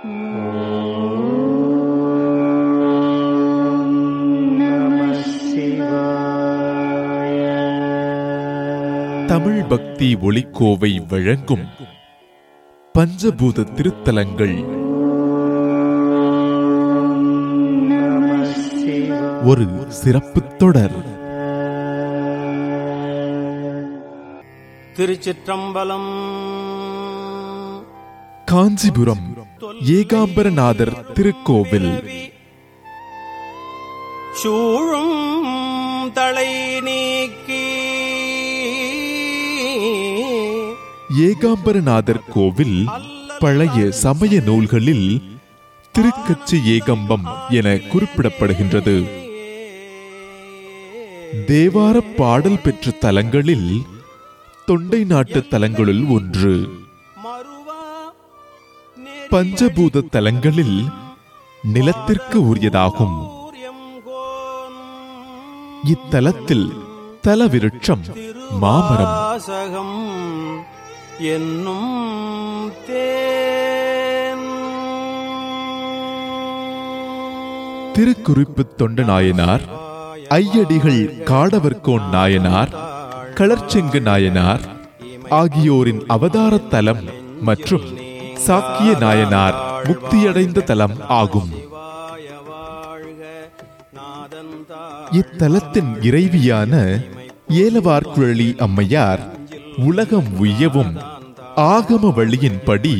தமிழ் பக்தி ஒளிக்கோவை வழங்கும் பஞ்சபூத திருத்தலங்கள். ஒரு சிறப்பு தொடர். திருச்சிற்றம்பலம். காஞ்சிபுரம். ஏகாம்பரநாதர் திருக்கோவில். சூழும் தலை நீக்கி ஏகாம்பரநாதர் கோவில் பழைய சமய நூல்களில் திருக்கச்சி ஏகம்பம் என குறிப்பிடப்படுகின்றது. தேவார பாடல் பெற்ற தலங்களில் தொண்டை நாட்டு தலங்களுள் ஒன்று. பஞ்சபூத தலங்களில் நிலத்திற்கு உரியதாகும். இத்தலத்தில் தலவிருட்சம் மாமரம். என்னும் திருக்குறிப்பு தொண்ட நாயனார் ஐயடிகள் காடவர்கோன் நாயனார் களர்ச்செங்கு நாயனார் ஆகியோரின் அவதார தலம் மற்றும் சாக்கிய நாயனார் முக்தியடைந்த தலம் ஆகும். இத்தலத்தின் இறைவியான ஏலவார்குழலி அம்மையார் உலகம் உய்யவும் ஆகம வழியின்படி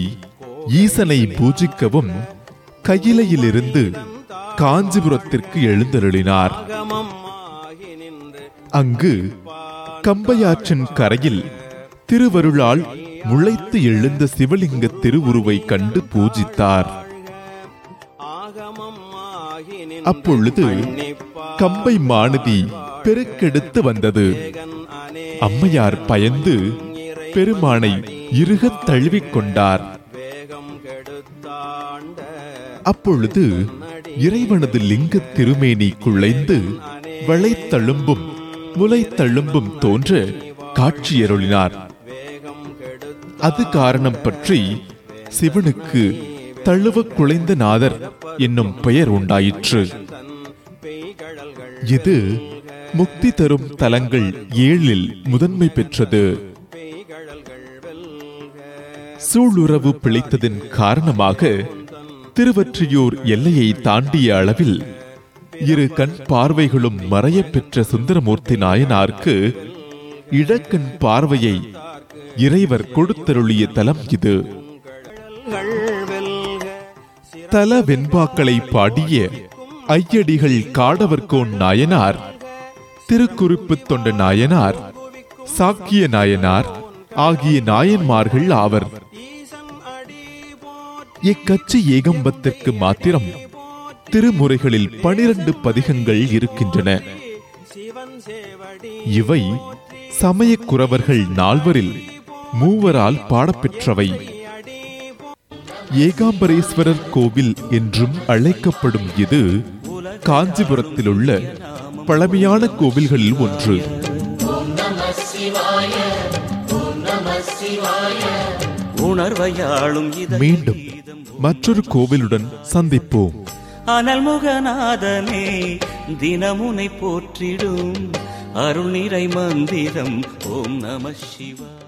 ஈசனை பூஜிக்கவும் கையிலையிலிருந்து காஞ்சிபுரத்திற்கு எழுந்தருளினார். அங்கு கம்பையாற்றின் கரையில் திருவருளால் முளைத்து எழுந்த சிவலிங்க திருவுருவை கண்டு பூஜித்தார். அப்பொழுது கம்பை மானதி பெருக்கெடுத்து வந்தது. அம்மையார் பயந்து பெருமானை இறுகத் தழுவிக் கொண்டார். அப்பொழுது இறைவனது லிங்க திருமேனி குழைந்து வளைத்தழும்பும் முளைத்தழும்பும் தோன்ற காட்சியருளினார். அது காரணம் பற்றி சிவனுக்கு தழுவ குலைந்த நாதர் என்னும் பெயர் உண்டாயிற்று. இது முக்தி தரும் தலங்கள் ஏழில் முதன்மை பெற்றது. சூளுறவு பிழைத்ததின் காரணமாக திருவற்றியூர் எல்லையை தாண்டிய அளவில் இரு கண் பார்வைகளும் மறைய பெற்ற சுந்தரமூர்த்தி நாயனாருக்கு இடக்கண் பார்வையை இறைவர் கொடுத்தருளிய தலம் இது. தல வெண்பாக்களை பாடிய ஐயடிகள் காடவர்கோன் நாயனார் திருக்குறிப்பு தொண்ட நாயனார் சாக்கிய நாயனார் ஆகிய நாயன்மார்கள் ஆவர். இக்கட்சி ஏகம்பத்திற்கு மாத்திரம் திருமுறைகளில் பனிரண்டு பதிகங்கள் இருக்கின்றன. இவை சமயக்குறவர்கள் நால்வரில் மூவரால் பாடப்பெற்றவை. ஏகாம்பரேஸ்வரர் கோவில் என்றும் அழைக்கப்படும் இது காஞ்சிபுரத்திலுள்ள பழமையான கோவில்களில் ஒன்று. உணர்வையாளும் மீண்டும் மற்றொரு கோவிலுடன் சந்திப்போம். அனல் முகநாதனே தினமுனை போற்றிடும். அருள் நிறை மந்திரம். ஓம் நம சிவா